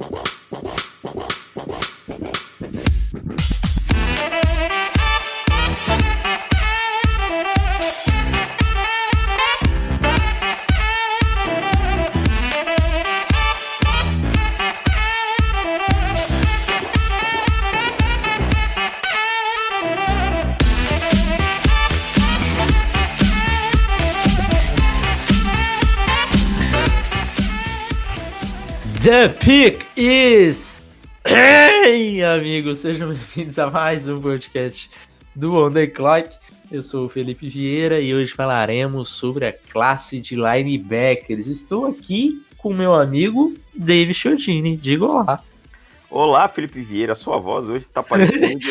Wow. The pick is. Hey, amigos, sejam bem-vindos a mais um podcast do On The Clock. Eu sou o Felipe Vieira e hoje falaremos sobre a classe de linebackers. Estou aqui com meu amigo David Chiodini. Diga olá. Olá, Felipe Vieira. Sua voz hoje está parecendo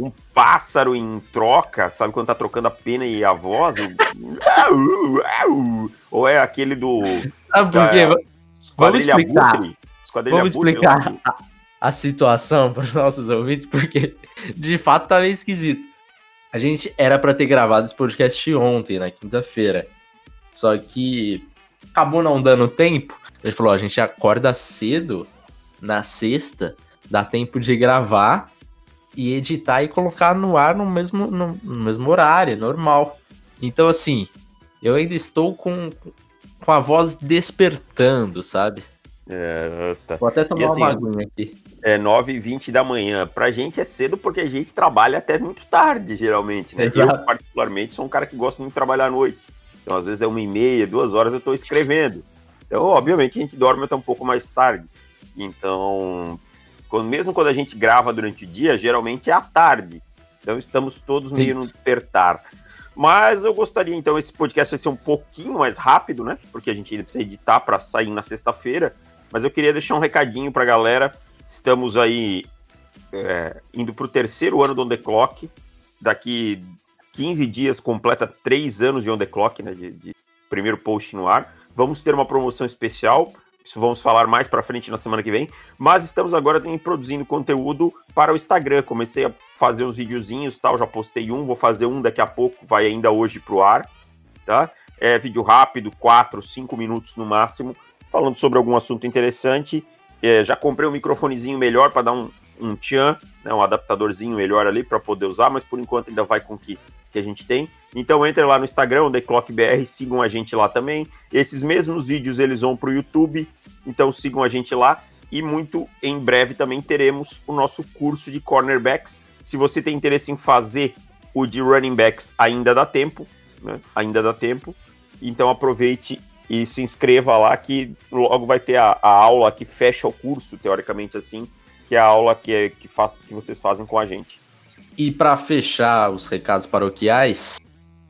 um, um, pássaro em troca. Sabe quando tá trocando a pena e a voz? Ou é aquele do. Sabe por quê? Vamos explicar. Vamos explicar a, a situação para os nossos ouvintes, porque de fato tá meio esquisito. A gente era para ter gravado esse podcast ontem, na quinta-feira. Só que acabou não dando tempo. A gente falou: a gente acorda cedo na sexta, dá tempo de gravar e editar e colocar no ar no mesmo, no, no mesmo horário, normal. Então, assim, eu ainda estou com, com a voz despertando, sabe? É, tá. Vou até tomar assim, uma aguinha aqui. É 9 h 20 da manhã. Pra gente é cedo porque a gente trabalha até muito tarde, geralmente. Né? Eu, particularmente, sou um cara que gosta muito de trabalhar à noite. Então, às vezes é uma e meia, duas horas eu tô escrevendo. Então, obviamente, a gente dorme até um pouco mais tarde. Então, quando, mesmo quando a gente grava durante o dia, geralmente é à tarde. Então, estamos todos meio Isso. no despertar. Mas eu gostaria, então, esse podcast vai ser um pouquinho mais rápido, né? Porque a gente ainda precisa editar para sair na sexta-feira. Mas eu queria deixar um recadinho para a galera. Estamos aí é, indo para o terceiro ano do On The Clock. Daqui 15 dias completa três anos de On The Clock, né? De, de primeiro post no ar. Vamos ter uma promoção especial. Isso vamos falar mais para frente na semana que vem. Mas estamos agora também produzindo conteúdo para o Instagram. Comecei a fazer uns videozinhos, tal. Já postei um, vou fazer um daqui a pouco. Vai ainda hoje para o ar, tá? É vídeo rápido, 4, 5 minutos no máximo, falando sobre algum assunto interessante. É, já comprei um microfonezinho melhor para dar um, um tchan, né, um adaptadorzinho melhor ali para poder usar, mas por enquanto ainda vai com que que a gente tem. Então entre lá no Instagram, TheClockBR, sigam a gente lá também. Esses mesmos vídeos eles vão para o YouTube, então sigam a gente lá. E muito em breve também teremos o nosso curso de cornerbacks. Se você tem interesse em fazer o de running backs, ainda dá tempo, né? Ainda dá tempo. Então aproveite e se inscreva lá que logo vai ter a, a aula que fecha o curso, teoricamente assim, que é a aula que, é, que, faz, que vocês fazem com a gente. E para fechar os recados paroquiais,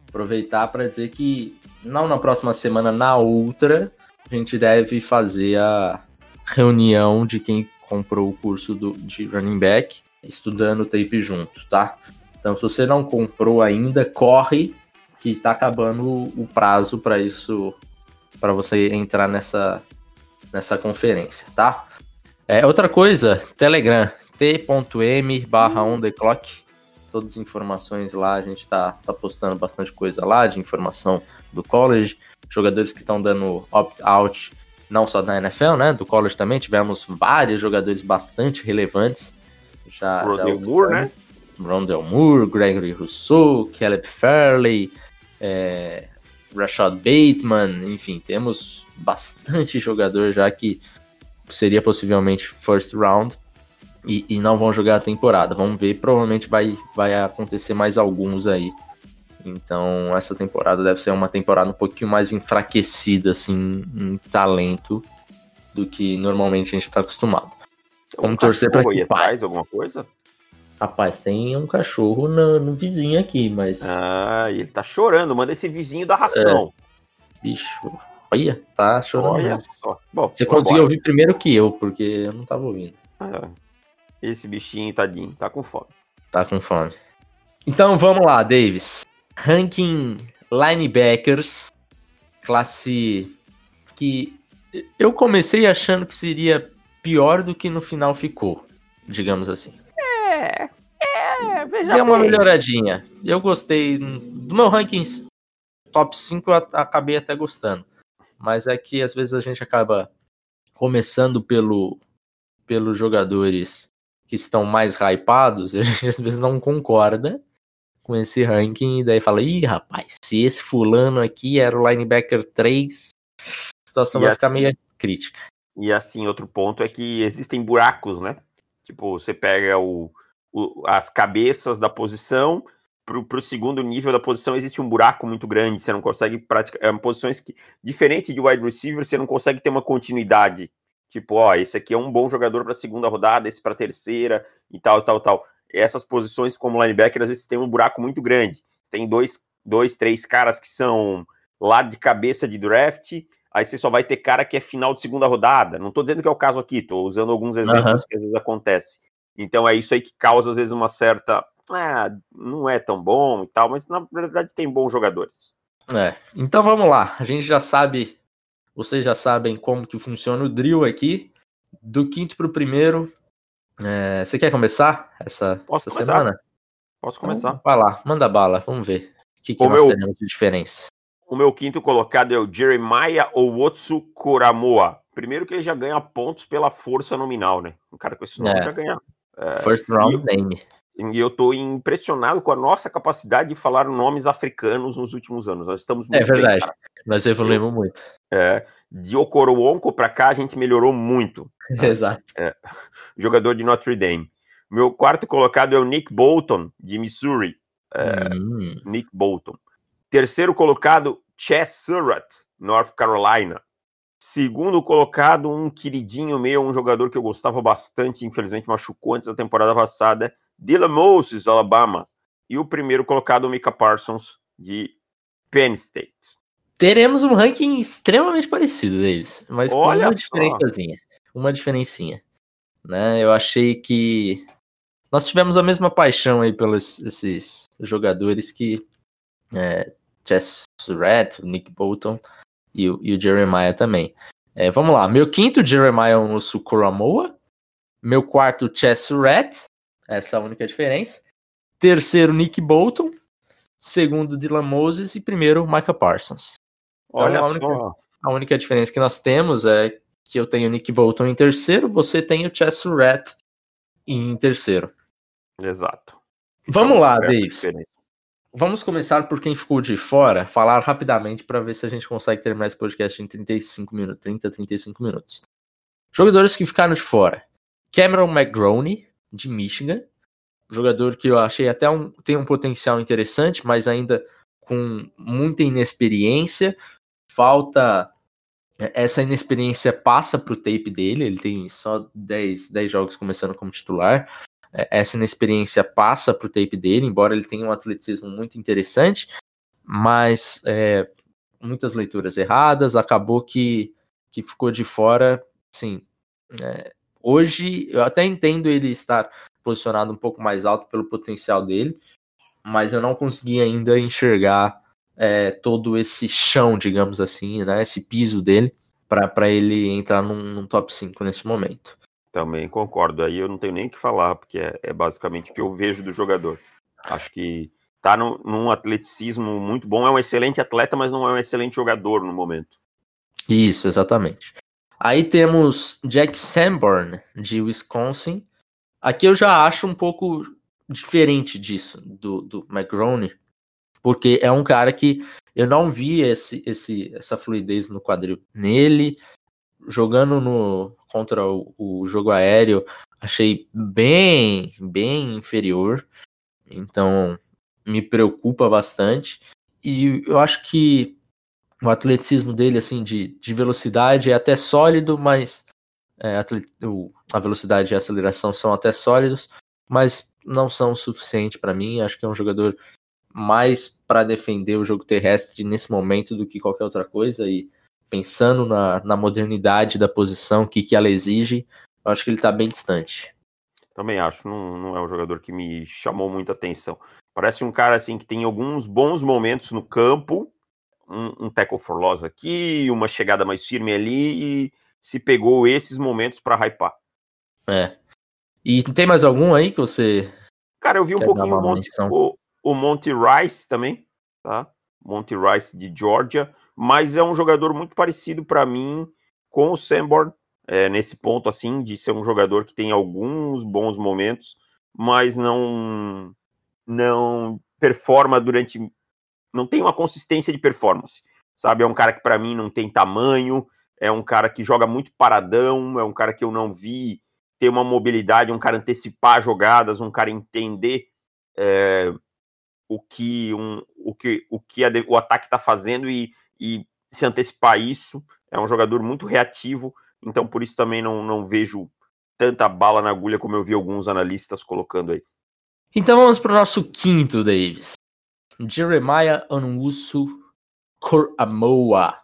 aproveitar para dizer que não na próxima semana, na outra, a gente deve fazer a reunião de quem comprou o curso do, de running back, estudando tape junto, tá? Então, se você não comprou ainda, corre que tá acabando o prazo para isso, para você entrar nessa, nessa conferência, tá? É, outra coisa, Telegram, t.m barra on the clock todas as informações lá, a gente tá, tá postando bastante coisa lá de informação do college, jogadores que estão dando opt-out, não só da NFL, né? Do college também, tivemos vários jogadores bastante relevantes. Já, Rondell já Moore, né? Rondell Moore, Gregory Rousseau, Caleb Fairley, é, Rashad Bateman, enfim, temos bastante jogador já que seria possivelmente first round e, e, não vão jogar a temporada. Vamos ver, provavelmente vai, vai acontecer mais alguns aí. Então, essa temporada deve ser uma temporada um pouquinho mais enfraquecida, assim, em talento, do que normalmente a gente está acostumado. Vamos um torcer para que faz alguma coisa? Rapaz, tem um cachorro no, no, vizinho aqui, mas. Ah, ele tá chorando. Manda esse vizinho da ração. É. Bicho, olha, tá chorando. Olha só. Bom, Você conseguiu ouvir primeiro que eu, porque eu não tava ouvindo. Ah, esse bichinho, tadinho, tá com fome. Tá com fome. Então vamos lá, Davis. Ranking linebackers, classe que eu comecei achando que seria pior do que no final ficou, digamos assim. É, é, veja Deu uma melhoradinha. Eu gostei do meu ranking top 5 eu acabei até gostando. Mas é que às vezes a gente acaba começando pelo pelos jogadores que estão mais hypados, a gente às vezes não concorda com esse ranking e daí fala, ih, rapaz, se esse fulano aqui era o linebacker 3, a situação e vai assim, ficar meio crítica. E assim, outro ponto é que existem buracos, né? Tipo, você pega o, o as cabeças da posição, para o segundo nível da posição existe um buraco muito grande, você não consegue praticar, é, posições que, diferente de wide receiver, você não consegue ter uma continuidade, tipo, ó, esse aqui é um bom jogador para segunda rodada, esse para terceira, e tal, tal, tal. Essas posições como linebacker, às vezes tem um buraco muito grande, tem dois, dois, três caras que são lado de cabeça de draft, aí você só vai ter cara que é final de segunda rodada, não estou dizendo que é o caso aqui, estou usando alguns exemplos uhum. que às vezes acontece. Então é isso aí que causa, às vezes, uma certa ah, não é tão bom e tal, mas na verdade tem bons jogadores. É, então vamos lá. A gente já sabe, vocês já sabem como que funciona o drill aqui. Do quinto para o primeiro. É, você quer começar essa, Posso essa começar. semana? Posso então, começar? Então, vai lá, manda bala, vamos ver. O que, que o nós meu, teremos de diferença? O meu quinto colocado é o Jeremiah Owotsu Koramoa. Primeiro que ele já ganha pontos pela força nominal, né? Um cara com esse nome é. já ganha. É, First round e, name. E eu estou impressionado com a nossa capacidade de falar nomes africanos nos últimos anos. Nós estamos é muito É verdade. Bem, Nós evoluímos muito. É, de Okoroonko para cá a gente melhorou muito. Exato. É, jogador de Notre Dame. Meu quarto colocado é o Nick Bolton, de Missouri. É, hum. Nick Bolton. Terceiro colocado, Chess Surratt, North Carolina. Segundo colocado, um queridinho meu, um jogador que eu gostava bastante, infelizmente machucou antes da temporada passada, Dylan Moses, Alabama, e o primeiro colocado, Mika Parsons, de Penn State. Teremos um ranking extremamente parecido, Davis, mas Olha com uma diferençazinha. Uma diferencinha. Né? Eu achei que nós tivemos a mesma paixão aí pelos esses jogadores que é, Chess Surratt, Nick Bolton e, e, o Jeremiah também. É, vamos lá, meu quinto Jeremiah no Sukuramoa, meu quarto Chess Surratt, essa é a única diferença. Terceiro, Nick Bolton. Segundo, Dylan Moses. E primeiro, Micah Parsons. Então, Olha a única, só. A única diferença que nós temos é que eu tenho Nick Bolton em terceiro, você tem o Chess Rat em terceiro. Exato. Vamos então, lá, Davis. Vamos começar por quem ficou de fora, falar rapidamente para ver se a gente consegue terminar esse podcast em 35 minutos, 30, 35 minutos. Jogadores que ficaram de fora. Cameron McGroney, de Michigan. Jogador que eu achei até um, tem um potencial interessante, mas ainda com muita inexperiência. Falta. É, essa inexperiência passa pro tape dele, ele tem só 10, 10 jogos começando como titular. É, essa inexperiência passa pro tape dele, embora ele tenha um atleticismo muito interessante, mas é, muitas leituras erradas, acabou que, que ficou de fora, sim, é, Hoje, eu até entendo ele estar posicionado um pouco mais alto pelo potencial dele, mas eu não consegui ainda enxergar é, todo esse chão, digamos assim, né, esse piso dele, para ele entrar num, num, top 5 nesse momento. Também concordo. Aí eu não tenho nem o que falar, porque é, é, basicamente o que eu vejo do jogador. Acho que tá no, num atleticismo muito bom. É um excelente atleta, mas não é um excelente jogador no momento. Isso, exatamente. Aí temos Jack Sanborn, de Wisconsin. Aqui eu já acho um pouco diferente disso, do, do McGrone, porque é um cara que eu não vi esse, esse, essa fluidez no quadril nele. Jogando no contra o, o jogo aéreo, achei bem, bem inferior. Então, me preocupa bastante. E eu acho que o atleticismo dele, assim, de, de velocidade é até sólido, mas é, a velocidade e a aceleração são até sólidos, mas não são o suficiente para mim. Acho que é um jogador mais para defender o jogo terrestre nesse momento do que qualquer outra coisa. E pensando na, na modernidade da posição, o que, que ela exige, acho que ele está bem distante. Também acho, não, não é um jogador que me chamou muita atenção. Parece um cara assim que tem alguns bons momentos no campo, um, um tackle for loss aqui, uma chegada mais firme ali e se pegou esses momentos para hypar. É. E tem mais algum aí que você. Cara, eu vi um pouquinho o Monty, o, o Monty Rice também, tá? Monty Rice de Georgia, mas é um jogador muito parecido para mim com o Sanborn. é, nesse ponto, assim, de ser um jogador que tem alguns bons momentos, mas não, não performa durante. Não tem uma consistência de performance, sabe? É um cara que, para mim, não tem tamanho, é um cara que joga muito paradão, é um cara que eu não vi ter uma mobilidade, um cara antecipar jogadas, um cara entender é, o que, um, o que, o, que a, o ataque está fazendo e, e se antecipar isso. É um jogador muito reativo, então por isso também não, não vejo tanta bala na agulha como eu vi alguns analistas colocando aí. Então vamos para o nosso quinto, Davis. Jeremiah Onwusu Koramoa.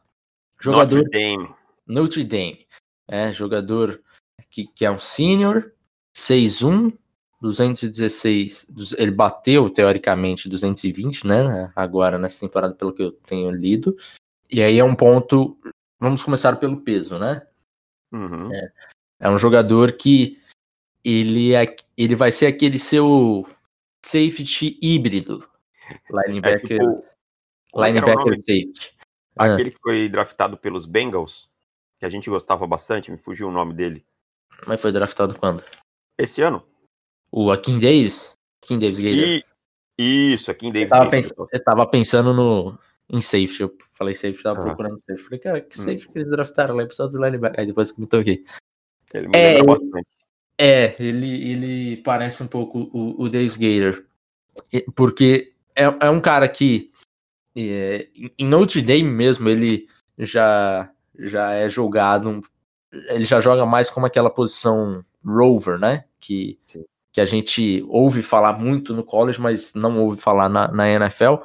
Jogador Notre Dame. Notre Dame. É, jogador que, que é um sênior, 6'1, 216. Ele bateu, teoricamente, 220, né? Agora, nessa temporada, pelo que eu tenho lido. E aí é um ponto. Vamos começar pelo peso, né? Uhum. É, é, um jogador que ele, é, ele vai ser aquele seu safety híbrido. Linebacker. É tipo, linebacker safety. Aquele ah. que foi draftado pelos Bengals, que a gente gostava bastante, me fugiu o nome dele. Mas foi draftado quando? Esse ano. O Akin Davis? Akin Davis Gator. E... Isso, Akin Davis eu tava, pens... eu tava pensando no, em safety. Eu falei safety, tava ah. procurando safety. Falei, cara, que hum. safety hum. que eles draftaram lá? Episódio dos linebacker. Aí depois que me toquei. Ele me é, bastante. É, ele, ele parece um pouco o, o Davis Gator. Porque é, é um cara que é, em Notre Dame mesmo ele já, já é jogado. Ele já joga mais como aquela posição rover, né? Que, que a gente ouve falar muito no college, mas não ouve falar na, na NFL,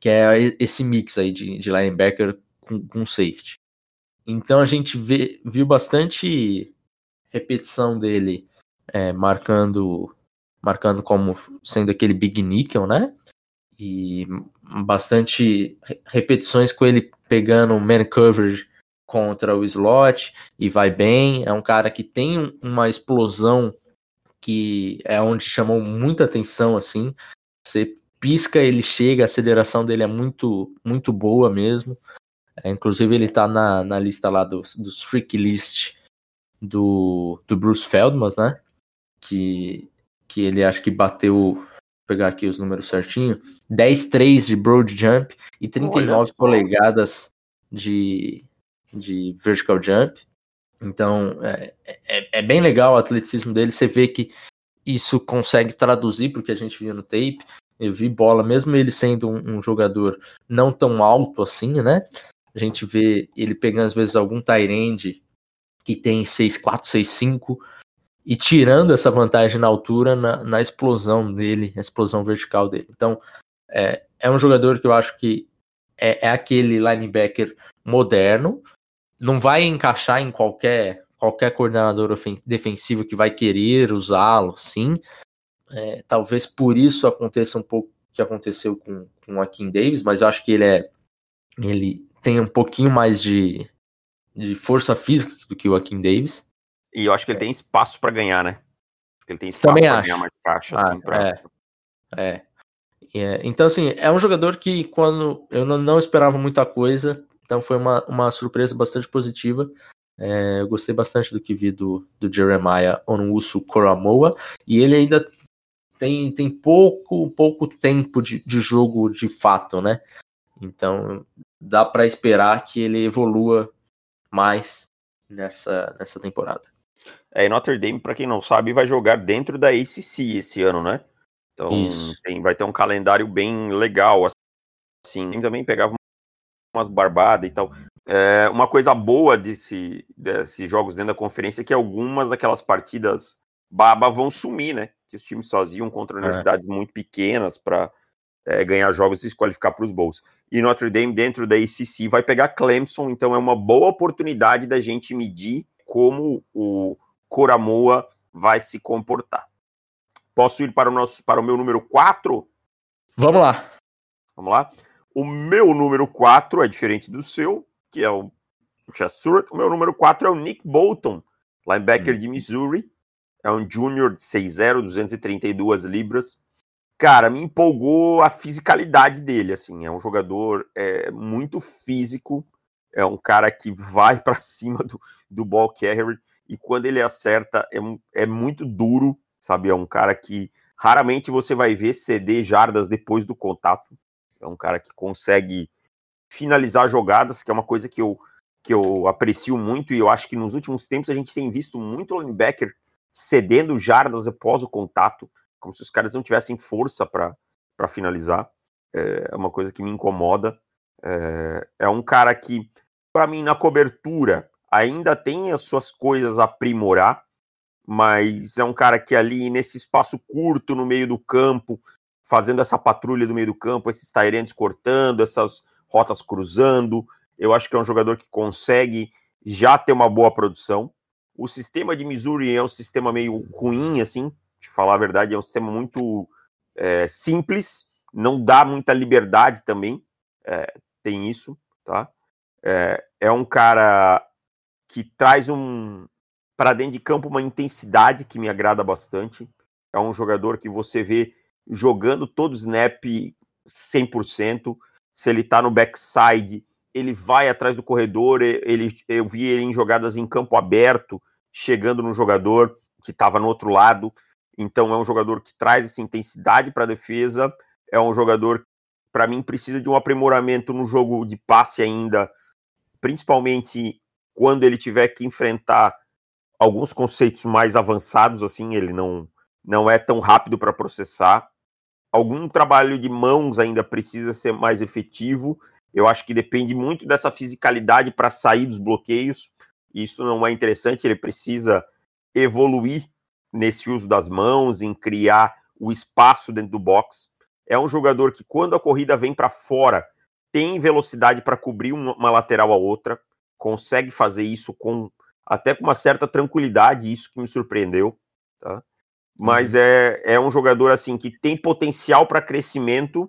que é esse mix aí de, de linebacker com, com safety. Então a gente vê, viu bastante repetição dele é, marcando marcando como sendo aquele big nickel, né? E bastante repetições com ele pegando man coverage contra o slot e vai bem. É um cara que tem uma explosão que é onde chamou muita atenção, assim. Você pisca, ele chega, a aceleração dele é muito, muito boa mesmo. É, inclusive, ele tá na, na lista lá dos, dos freak list do, do Bruce Feldman, né? Que, que ele acho que bateu, pegar aqui os números certinho, 10-3 de broad jump e 39 Olha. polegadas de, de vertical jump. Então, é, é, é, bem legal o atleticismo dele. Você vê que isso consegue traduzir porque a gente viu no tape. Eu vi bola, mesmo ele sendo um, um jogador não tão alto assim, né? A gente vê ele pegando às vezes algum Tyrande que tem 6'4, 6'5 e tirando essa vantagem na altura na, na explosão dele, a explosão vertical dele. Então, é, é um jogador que eu acho que é, é aquele linebacker moderno, não vai encaixar em qualquer qualquer coordenador defensivo que vai querer usá-lo, sim. É, talvez por isso aconteça um pouco que aconteceu com, com o Akin Davis, mas eu acho que ele é ele tem um pouquinho mais de, de força física do que o Akin Davis. E eu acho que ele tem espaço para ganhar, né? Ele tem espaço para ganhar mais caixa, ah, assim, pra... é, é. é. Então, assim, é um jogador que quando eu não, não esperava muita coisa, então foi uma, uma surpresa bastante positiva. É, eu gostei bastante do que vi do, do Jeremiah Onwusu Koramoa. E ele ainda tem, tem pouco, pouco tempo de, de jogo de fato, né? Então dá para esperar que ele evolua mais nessa, nessa temporada. É, Notre Dame, para quem não sabe, vai jogar dentro da ACC esse ano, né? Então tem, vai ter um calendário bem legal, assim. Também pegava umas barbadas e tal. É, uma coisa boa desse, desses jogos dentro da conferência é que algumas daquelas partidas baba vão sumir, né? Que os times sozinhos contra é. universidades é. muito pequenas para é, ganhar jogos e se qualificar para os bowls. E Notre Dame, dentro da ACC, vai pegar Clemson, então é uma boa oportunidade da gente medir como o Coramoa vai se comportar. Posso ir para o, nosso, para o meu número 4? Vamos lá. Vamos lá. O meu número 4 é diferente do seu, que é o Chassur. O meu número 4 é o Nick Bolton, linebacker hum. de Missouri. É um junior de 6'0, 232 libras. Cara, me empolgou a fisicalidade dele, assim. É um jogador é, muito físico. É um cara que vai para cima do, do ball carrier e quando ele acerta é, é muito duro, sabe? É um cara que raramente você vai ver ceder jardas depois do contato. É um cara que consegue finalizar jogadas, que é uma coisa que eu, que eu aprecio muito e eu acho que nos últimos tempos a gente tem visto muito linebacker cedendo jardas após o contato, como se os caras não tivessem força para finalizar. É, é uma coisa que me incomoda. É, é um cara que, para mim, na cobertura, ainda tem as suas coisas a aprimorar, mas é um cara que ali nesse espaço curto no meio do campo, fazendo essa patrulha do meio do campo, esses Tyrants cortando, essas rotas cruzando, eu acho que é um jogador que consegue já ter uma boa produção. O sistema de Missouri é um sistema meio ruim, assim, de falar a verdade, é um sistema muito é, simples, não dá muita liberdade também, é, tem isso, tá? É, é um cara que traz um para dentro de campo uma intensidade que me agrada bastante. É um jogador que você vê jogando todo snap 100%. Se ele está no backside, ele vai atrás do corredor. Ele, eu vi ele em jogadas em campo aberto, chegando no jogador que estava no outro lado. Então é um jogador que traz essa intensidade para a defesa. É um jogador, para mim, precisa de um aprimoramento no jogo de passe ainda, principalmente quando ele tiver que enfrentar alguns conceitos mais avançados, assim, ele não, não é tão rápido para processar. Algum trabalho de mãos ainda precisa ser mais efetivo. Eu acho que depende muito dessa fisicalidade para sair dos bloqueios. Isso não é interessante, ele precisa evoluir nesse uso das mãos, em criar o espaço dentro do box. É um jogador que, quando a corrida vem para fora, tem velocidade para cobrir uma lateral a outra consegue fazer isso com até com uma certa tranquilidade, isso que me surpreendeu, tá? Mas uhum. é, é um jogador assim que tem potencial para crescimento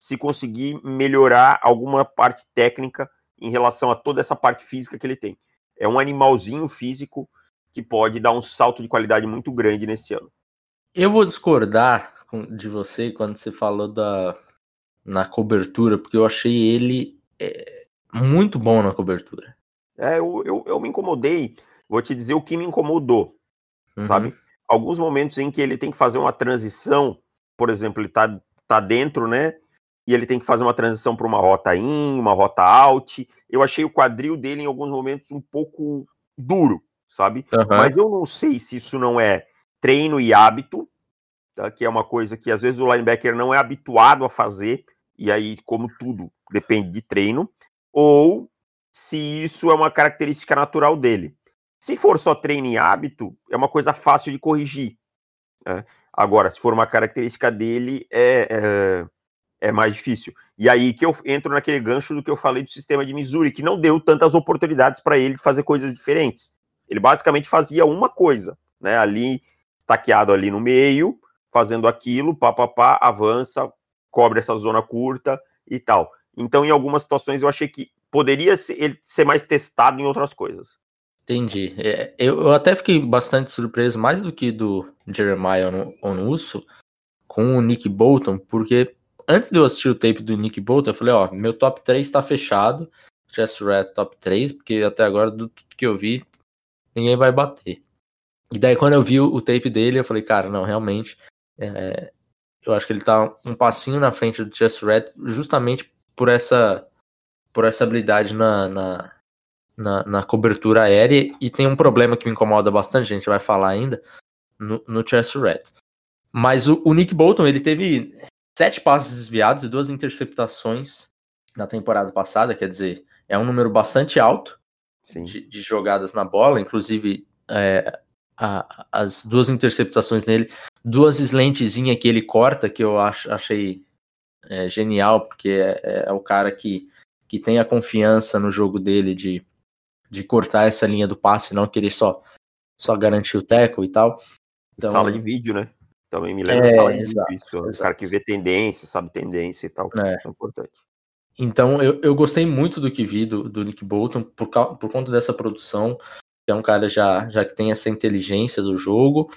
se conseguir melhorar alguma parte técnica em relação a toda essa parte física que ele tem. É um animalzinho físico que pode dar um salto de qualidade muito grande nesse ano. Eu vou discordar de você quando você falou da na cobertura, porque eu achei ele é, muito bom na cobertura. É, eu, eu, eu me incomodei, vou te dizer o que me incomodou, uhum. sabe? Alguns momentos em que ele tem que fazer uma transição, por exemplo, ele tá, tá dentro, né? E ele tem que fazer uma transição para uma rota in, uma rota out. Eu achei o quadril dele em alguns momentos um pouco duro, sabe? Uhum. Mas eu não sei se isso não é treino e hábito, tá? que é uma coisa que às vezes o linebacker não é habituado a fazer, e aí, como tudo, depende de treino, ou se isso é uma característica natural dele. Se for só treino e hábito, é uma coisa fácil de corrigir. Né? Agora, se for uma característica dele, é, é, é, mais difícil. E aí que eu entro naquele gancho do que eu falei do sistema de Missouri, que não deu tantas oportunidades para ele fazer coisas diferentes. Ele basicamente fazia uma coisa, né? Ali, estaqueado ali no meio, fazendo aquilo, pá, pá, pá, avança, cobre essa zona curta e tal. Então, em algumas situações, eu achei que poderia ele ser mais testado em outras coisas. Entendi. É, eu, até fiquei bastante surpreso, mais do que do Jeremiah Onusso, com o Nick Bolton, porque antes de eu assistir o tape do Nick Bolton, eu falei, ó, meu top 3 tá fechado, Chess Red top 3, porque até agora, do tudo que eu vi, ninguém vai bater. E daí quando eu vi o, o tape dele, eu falei, cara, não, realmente, é, eu acho que ele tá um passinho na frente do Chess Red, justamente por essa por essa habilidade na, na, na, na, cobertura aérea. E tem um problema que me incomoda bastante, a gente vai falar ainda, no, no Chess Red. Mas o, o, Nick Bolton, ele teve sete passes desviados e duas interceptações na temporada passada, quer dizer, é um número bastante alto de, de, jogadas na bola, inclusive é, a, as duas interceptações nele, duas slentezinhas que ele corta, que eu ach, achei é, genial, porque é, é, o cara que que tem a confiança no jogo dele de, de cortar essa linha do passe, não querer só, só garantir o teco e tal. Então, sala de vídeo, né? Também me lembra é, sala de exato, vídeo. Isso. O cara que vê tendência, sabe tendência e tal, é. é importante. Então, eu, eu gostei muito do que vi do, do Nick Bolton por, por conta dessa produção, que é um cara já, já que tem essa inteligência do jogo.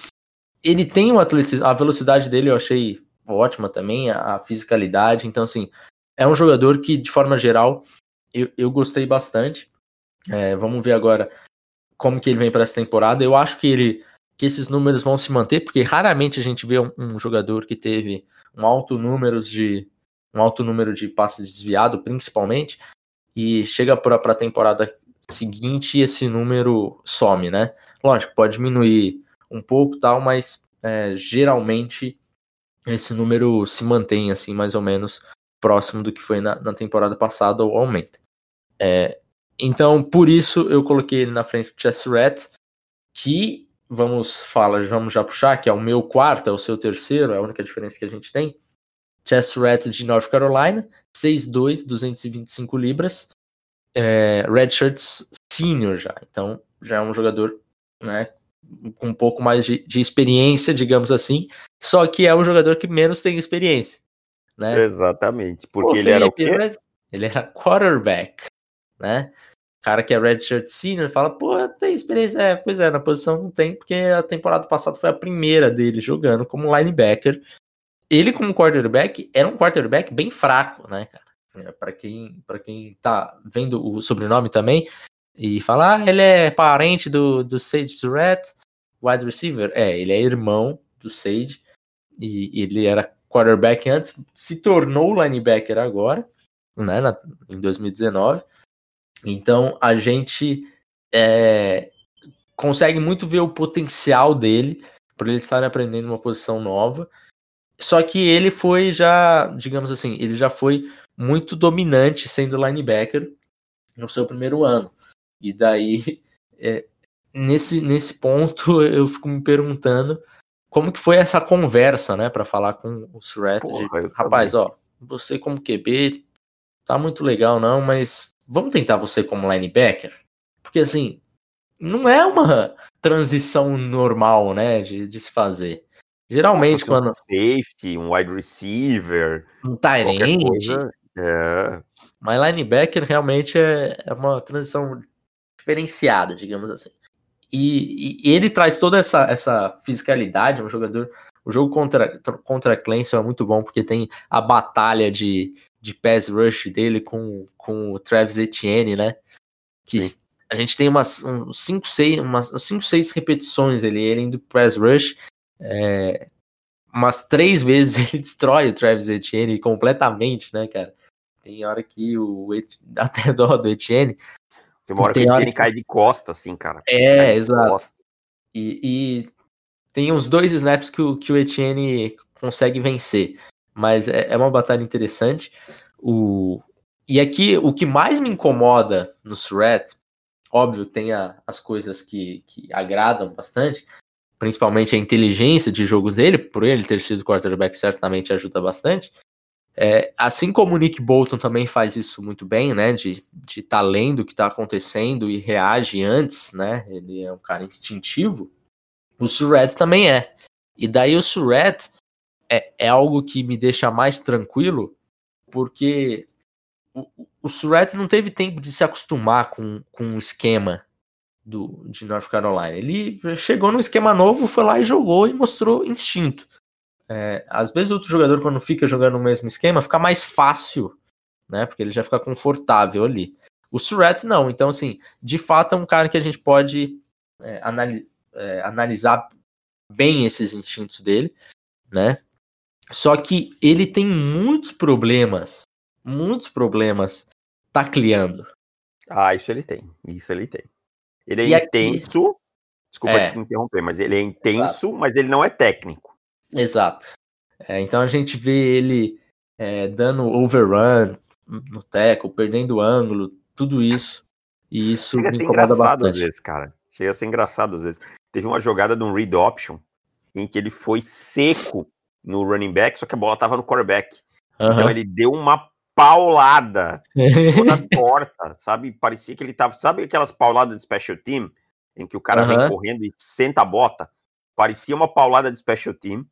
Ele tem o atletismo, a velocidade dele eu achei ótima também, a, a fisicalidade. Então, assim, é um jogador que, de forma geral, eu, eu gostei bastante. É, vamos ver agora como que ele vem para essa temporada. Eu acho que ele que esses números vão se manter, porque raramente a gente vê um, um jogador que teve um alto número de um alto número de passes desviado, principalmente, e chega para a temporada seguinte esse número some, né? Lógico, pode diminuir um pouco tal, mas é, geralmente esse número se mantém assim mais ou menos próximo do que foi na, na temporada passada ou aumenta. É, então, por isso eu coloquei ele na frente do Chess Rat, que vamos falar, vamos já puxar, que é o meu quarto, é o seu terceiro, é a única diferença que a gente tem. Chess Rat de North Carolina, 6'2, 225 libras, é, Redshirts Senior já, então já é um jogador né, com um pouco mais de, de, experiência, digamos assim, só que é o jogador que menos tem experiência. Né? Exatamente, porque Pô, ele era o quê? Ele era quarterback, né? cara que é redshirt senior fala, pô, tem experiência. É, pois é, na posição não tem, porque a temporada passada foi a primeira dele jogando como linebacker. Ele, como quarterback, era um quarterback bem fraco, né, cara? É, para quem, pra quem tá vendo o sobrenome também e falar, ah, ele é parente do, do Sage Surratt, wide receiver. É, ele é irmão do Sage e ele era quarterback antes, se tornou linebacker agora, né, na, em 2019 então a gente é, consegue muito ver o potencial dele por ele estar aprendendo uma posição nova. Só que ele foi já, digamos assim, ele já foi muito dominante sendo linebacker no seu primeiro ano. E daí, é, nesse, nesse ponto, eu fico me perguntando como que foi essa conversa, né, para falar com o Surratt. Rapaz, ó, você como QB tá muito legal não, mas vamos tentar você como linebacker? Porque assim, não é uma transição normal, né, de, de se fazer. Geralmente quando... Um safety, um wide receiver... Um tight end. É. Mas linebacker realmente é, é uma transição diferenciada, digamos assim. E, e, ele traz toda essa, essa fisicalidade, um jogador... O jogo contra, contra Clemson é muito bom, porque tem a batalha de, de pass rush dele com, com o Travis Etienne, né? Que Sim. a gente tem umas 5, 6 umas 5, 6 repetições ali, ele indo pass rush. É, umas três vezes ele destrói o Travis Etienne completamente, né, cara? Tem hora que o dá até dó do Etienne. Tem uma hora que o Etienne que... cai de costa, assim, cara. É, exato. E, e, tem uns dois snaps que o, que o Etienne consegue vencer mas é, é uma batalha interessante. O... E aqui, o que mais me incomoda no Threat, óbvio, tem a, as coisas que, que agradam bastante, principalmente a inteligência de jogo dele, por ele ter sido quarterback, certamente ajuda bastante. É, assim como o Nick Bolton também faz isso muito bem, né? De estar tá lendo o que está acontecendo e reage antes, né? Ele é um cara instintivo. O Surratt também é. E daí o Surratt, é, é algo que me deixa mais tranquilo, porque o, o não teve tempo de se acostumar com, com o esquema do, de North Carolina. Ele chegou no esquema novo, foi lá e jogou e mostrou instinto. É, às vezes outro jogador, quando fica jogando o mesmo esquema, fica mais fácil, né? Porque ele já fica confortável ali. O Surratt não. Então, assim, de fato é um cara que a gente pode é, anali é, analisar bem esses instintos dele, né? Só que ele tem muitos problemas, muitos problemas tacleando. Ah, isso ele tem, isso ele tem. Ele é e intenso, aqui... desculpa é. te interromper, mas ele é intenso, mas ele não é técnico. Exato. É, então a gente vê ele é, dando overrun no teco, perdendo ângulo, tudo isso. E isso Chega me incomoda bastante. Às vezes, cara. Chega a ser engraçado às vezes. Teve uma jogada de um read option em que ele foi seco no running back, só que a bola tava no quarterback. Uhum. Então ele deu uma paulada toda torta, sabe? Parecia que ele tava. Sabe aquelas pauladas de special team? Em que o cara uhum. vem correndo e senta a bota? Parecia uma paulada de special team,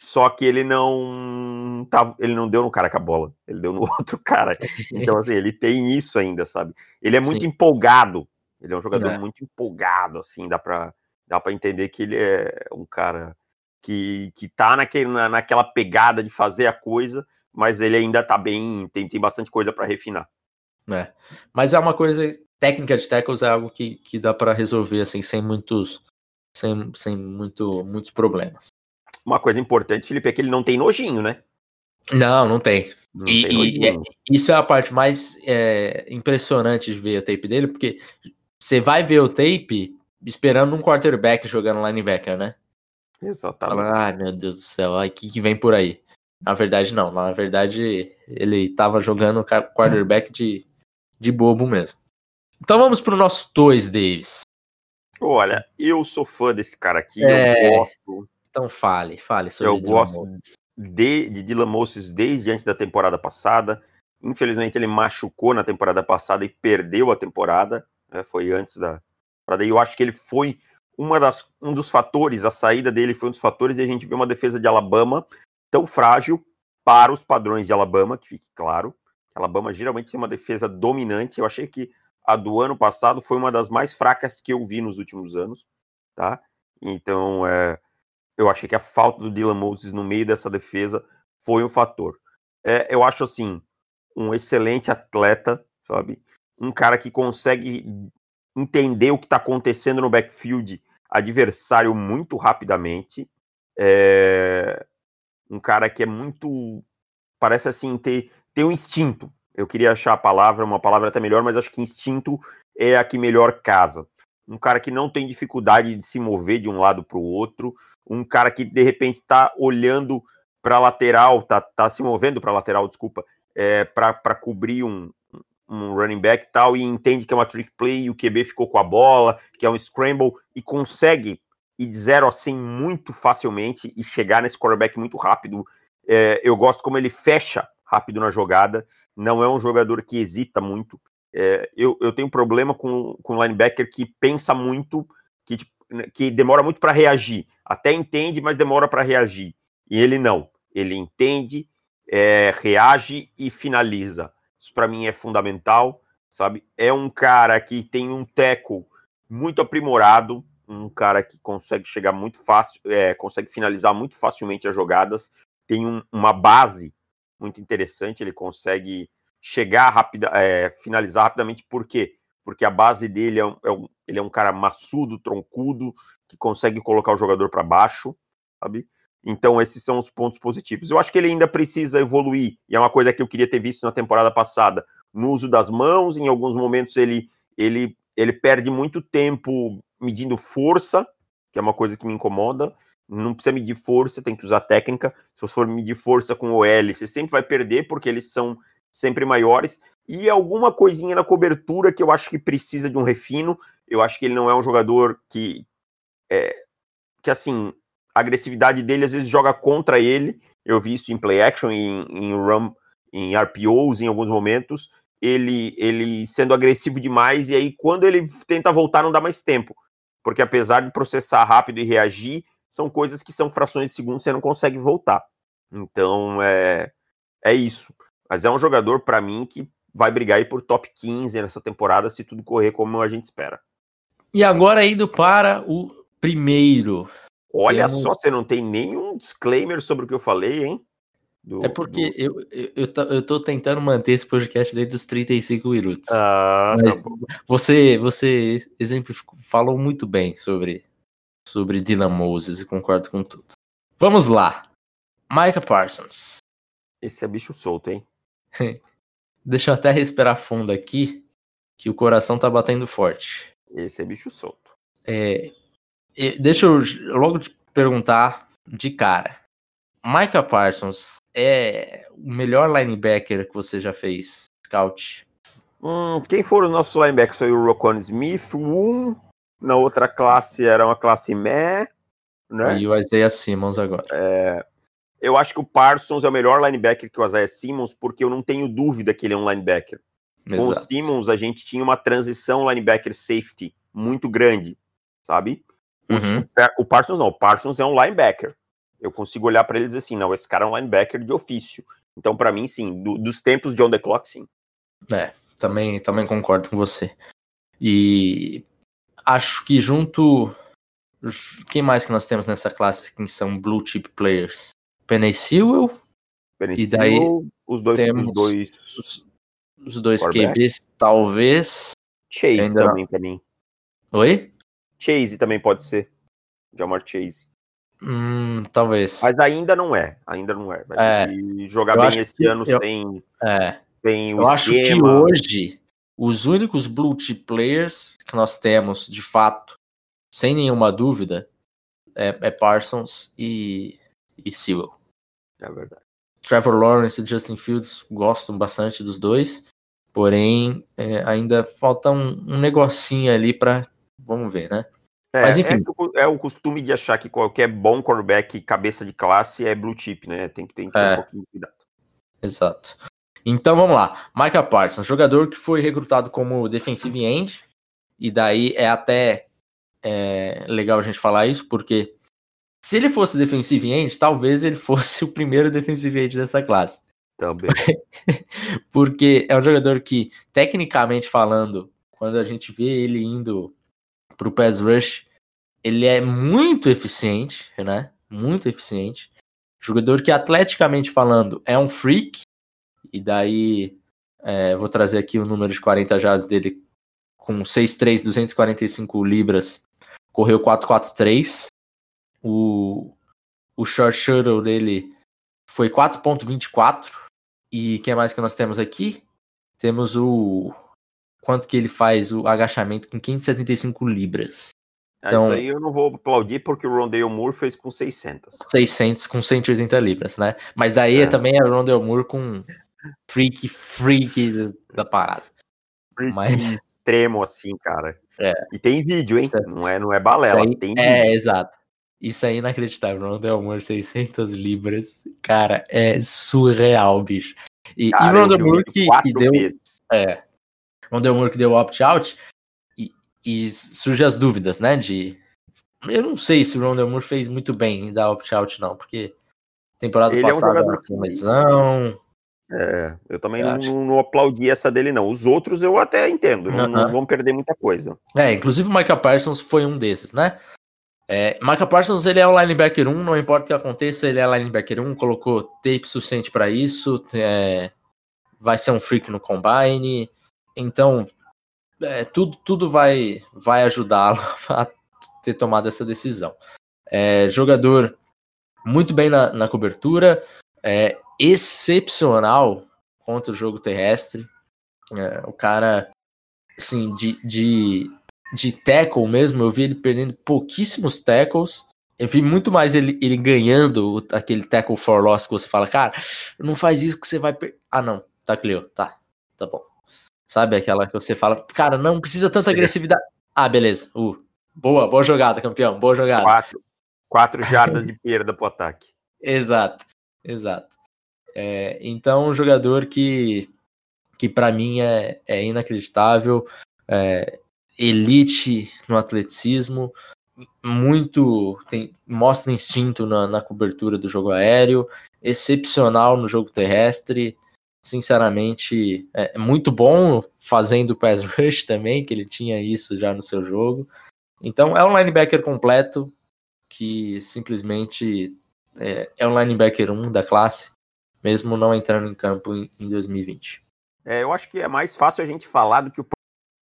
só que ele não tava, ele não deu no cara com a bola, ele deu no outro cara. Então, assim, ele tem isso ainda, sabe? Ele é muito Sim. empolgado. Ele é um jogador é. muito empolgado, assim, dá pra, dá pra entender que ele é um cara que, que tá naquele, na, naquela pegada de fazer a coisa, mas ele ainda tá bem, tem, tem bastante coisa para refinar. É. Mas é uma coisa. Técnica de tackles é algo que, que dá para resolver assim, sem muitos. Sem, sem muito, muitos problemas. Uma coisa importante, Felipe, é que ele não tem nojinho, né? Não, não tem. Não e, tem e é, isso é a parte mais é, impressionante de ver o tape dele, porque você vai ver o tape esperando um quarterback jogando linebacker, né? Exatamente. Ai, meu Deus do céu, o que, que vem por aí? Na verdade, não. Na verdade, ele tava jogando quarterback de, de bobo mesmo. Então vamos pro nosso 2, Davis. Olha, eu sou fã desse cara aqui. É... Eu gosto. Então fale, fale sobre Eu gosto de, de Dylan Moses desde antes da temporada passada. Infelizmente, ele machucou na temporada passada e perdeu a temporada. Né? Foi antes da. Daí eu acho que ele foi uma das, um dos fatores, a saída dele foi um dos fatores de a gente ver uma defesa de Alabama tão frágil para os padrões de Alabama, que fique claro. Alabama geralmente tem uma defesa dominante. Eu achei que a do ano passado foi uma das mais fracas que eu vi nos últimos anos, tá? Então, é, eu achei que a falta do Dylan Moses no meio dessa defesa foi um fator. É, eu acho assim, um excelente atleta, sabe? Um cara que consegue entender o que está acontecendo no backfield adversário muito rapidamente. É um cara que é muito. Parece assim, ter, ter um instinto. Eu queria achar a palavra, uma palavra até melhor, mas acho que instinto é a que melhor casa. Um cara que não tem dificuldade de se mover de um lado para o outro. Um cara que de repente está olhando para a lateral, tá, tá se movendo para a lateral, desculpa, é, para cobrir um, um running back e tal, e entende que é uma trick play, e o QB ficou com a bola, que é um scramble, e consegue ir de 0 a 100 muito facilmente e chegar nesse quarterback muito rápido. É, eu gosto como ele fecha rápido na jogada, não é um jogador que hesita muito. É, eu, eu tenho problema com, com linebacker que pensa muito, que, tipo, né, que demora muito para reagir. Até entende, mas demora para reagir. E ele não. Ele entende, é, reage e finaliza. Isso para mim é fundamental, sabe? É um cara que tem um teco muito aprimorado, um cara que consegue chegar muito fácil, é, consegue finalizar muito facilmente as jogadas, tem um, uma base muito interessante, ele consegue chegar rápida, é, finalizar rapidamente, por quê? Porque a base dele é um, é um, ele é um cara maçudo, troncudo, que consegue colocar o jogador para baixo, sabe? Então, esses são os pontos positivos. Eu acho que ele ainda precisa evoluir, e é uma coisa que eu queria ter visto na temporada passada, no uso das mãos, em alguns momentos ele, ele, ele perde muito tempo medindo força, que é uma coisa que me incomoda. Não precisa medir força, tem que usar técnica. Se você for medir força com o L, você sempre vai perder, porque eles são sempre maiores. E alguma coisinha na cobertura que eu acho que precisa de um refino. Eu acho que ele não é um jogador que. É, que assim, a agressividade dele às vezes joga contra ele. Eu vi isso em play action, em, em run, em RPOs em alguns momentos. Ele, ele sendo agressivo demais, e aí quando ele tenta voltar, não dá mais tempo. Porque apesar de processar rápido e reagir, são coisas que são frações de segundo, você não consegue voltar. Então é, é isso. Mas é um jogador, para mim, que vai brigar aí por top 15 nessa temporada, se tudo correr como a gente espera. E agora indo para o primeiro Olha só, você não tem nenhum disclaimer sobre o que eu falei, hein? Do, é porque do... eu, eu, eu, tô, eu tô tentando manter esse podcast dentro dos 35 minutos. Ah, tá Mas tá você, você exemplo, falou muito bem sobre, sobre Dylan Moses e concordo com tudo. Vamos lá. Micah Parsons. Esse é bicho solto, hein? Deixa eu até respirar fundo aqui, que o coração tá batendo forte. Esse é bicho solto. É, Deixa eu logo te perguntar de cara. Micah Parsons é o melhor linebacker que você já fez, Scout? Hum, quem foram os nossos linebackers? Foi o Rocon Smith, um. Na outra classe era uma classe meh, né? E o Isaiah Simmons agora. É, eu acho que o Parsons é o melhor linebacker que o Isaiah Simmons, porque eu não tenho dúvida que ele é um linebacker. Exato. Com o Simmons, a gente tinha uma transição linebacker safety muito grande, sabe? Uhum. O, Parsons não, o Parsons é um linebacker. Eu consigo olhar para ele e dizer assim, não, esse cara é um linebacker de ofício. Então, para mim, sim, do, dos tempos de on the clock, sim. É, também, também concordo com você. E acho que junto. Quem mais que nós temos nessa classe que são blue chip players? Sewell. Penny e daí os dois, temos os dois. Os dois QBs, talvez. Chase Ainda também pra mim. Oi? Chase também pode ser. Jamar Chase. Hum, talvez. Mas ainda não é. Ainda não é. Vai é. jogar bem esse ano eu, sem, é. sem o eu esquema. acho que hoje, os únicos blue chip players que nós temos, de fato, sem nenhuma dúvida, é, é Parsons e, e Sewell. É verdade. Trevor Lawrence e Justin Fields gostam bastante dos dois, porém é, ainda falta um, um negocinho ali para vamos ver, né? É, Mas enfim. É, é, o costume de achar que qualquer bom quarterback cabeça de classe é blue chip, né? Tem que ter, ter é. um pouquinho de cuidado. Exato. Então vamos lá. Micah Parsons, jogador que foi recrutado como defensive end, e daí é até é, legal a gente falar isso, porque se ele fosse defensive end, talvez ele fosse o primeiro defensive end dessa classe. Também. porque é um jogador que, tecnicamente falando, quando a gente vê ele indo pro pass rush, ele é muito eficiente, né? Muito eficiente. Jogador que, atleticamente falando, é um freak. E daí, é, vou trazer aqui o número de 40 jardas dele com 6'3", 245 libras. Correu 4'4'3". O, o short shuttle dele foi 4.24. E quem mais que nós temos aqui? Temos o quanto que ele faz o agachamento com 575 libras. Ah, então, isso aí eu não vou aplaudir porque o Rondale Moore fez com 600. 600 com 180 libras, né? Mas daí é. também é o Rondale Moore com freak, freak da parada. Freak Mas... extremo assim, cara. É. E tem vídeo, hein? Não é, não é balela, aí, tem É, vídeo. exato. Isso é inacreditável. Rondale Moore, 600 libras. Cara, é surreal, bicho. E, cara, e o Rondale Moore que, que deu... Vezes. É, Rondell Moore que deu opt-out, e, e surgem as dúvidas, né, de... Eu não sei se o Rondell Moore fez muito bem em dar opt-out, não, porque temporada Ele passada é um com lesão... É, eu também eu não, não, aplaudi essa dele, não. Os outros eu até entendo, não, não vão perder muita coisa. É, inclusive o Micah Parsons foi um desses, né? É, Micah Parsons, ele é o linebacker 1, não importa o que aconteça, ele é linebacker 1, colocou tape suficiente para isso, é, vai ser um freak no combine, então, é, tudo, tudo vai, vai ajudá-lo a ter tomado essa decisão. É, jogador muito bem na, na cobertura, é, excepcional contra o jogo terrestre. É, o cara, assim, de, de, de tackle mesmo, eu vi ele perdendo pouquíssimos tackles. Eu vi muito mais ele, ele ganhando aquele tackle for loss que você fala, cara, não faz isso que você vai. Ah, não, tá clear, tá, tá bom. Sabe aquela que você fala, cara, não precisa tanta agressividade. Ah, beleza. Uh, boa, boa jogada, campeão. Boa jogada. Quatro, quatro jardas de perda pro ataque. Exato, exato. É, então, um jogador que, que para mim é, é inacreditável, é, elite no atleticismo, muito tem, mostra instinto na, na cobertura do jogo aéreo, excepcional no jogo terrestre sinceramente, é, é muito bom fazendo pass rush também, que ele tinha isso já no seu jogo. Então é um linebacker completo que simplesmente é, é um linebacker 1 da classe, mesmo não entrando em campo em, em 2020. É, eu acho que é mais fácil a gente falar do que o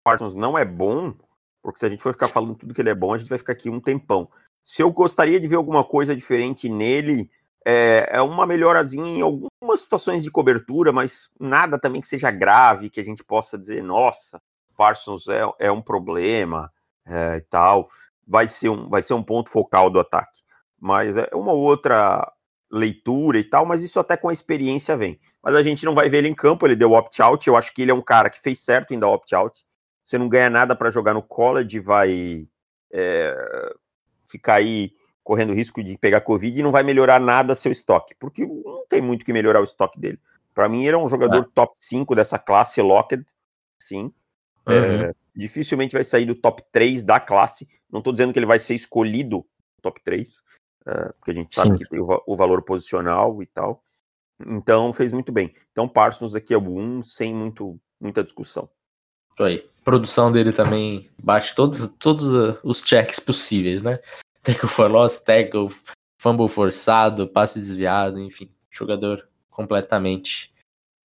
Parsons não é bom, porque se a gente for ficar falando tudo que ele é bom, a gente vai ficar aqui um tempão. Se eu gostaria de ver alguma coisa diferente nele, é, é uma melhorazinha em algumas situações de cobertura, mas nada também que seja grave, que a gente possa dizer, nossa, Parsons é, é um problema é, e tal. Vai ser, um, vai ser um ponto focal do ataque. Mas é uma outra leitura e tal, mas isso até com a experiência vem. Mas a gente não vai ver ele em campo, ele deu opt-out. Eu acho que ele é um cara que fez certo em dar opt-out. Você não ganha nada para jogar no college, vai é, ficar aí correndo risco de pegar Covid e não vai melhorar nada seu estoque, porque não tem muito que melhorar o estoque dele. Para mim, ele é um jogador é. top 5 dessa classe, locked, sim. Uhum. É, dificilmente vai sair do top 3 da classe. Não estou dizendo que ele vai ser escolhido top 3, é, porque a gente sabe sim. que tem o, o, valor posicional e tal. Então, fez muito bem. Então, Parsons aqui é o 1, sem muito, muita discussão. Aí. produção dele também bate todos, todos uh, os checks possíveis, né? tackle for loss, tackle, fumble forçado, passe desviado, enfim, jogador completamente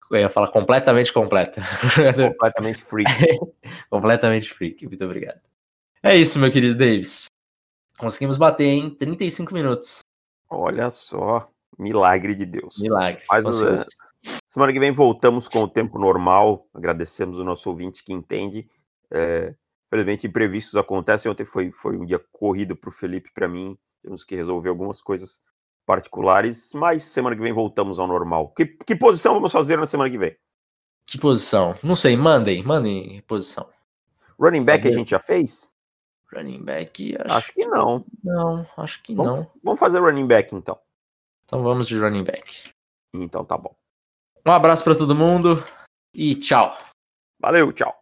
Eu ia falar completamente completa. completamente freak. completamente freak, muito obrigado. É isso, meu querido Davis. Conseguimos bater em 35 minutos. Olha só, milagre de Deus. Milagre. Uh, semana que vem voltamos com o tempo normal. Agradecemos o nosso ouvinte que entende. É, infelizmente, imprevistos acontecem. Ontem foi, foi um dia corrido para o Felipe e para mim. Temos que resolver algumas coisas particulares, mas semana que vem voltamos ao normal. Que, que posição vamos fazer na semana que vem? Que posição? Não sei, mandem, mandem posição. Running back a gente já fez? Running back, acho, acho que não. Não, acho que vamos, não. Vamos fazer running back então. Então vamos de running back. Então tá bom. Um abraço para todo mundo e tchau. Valeu, tchau.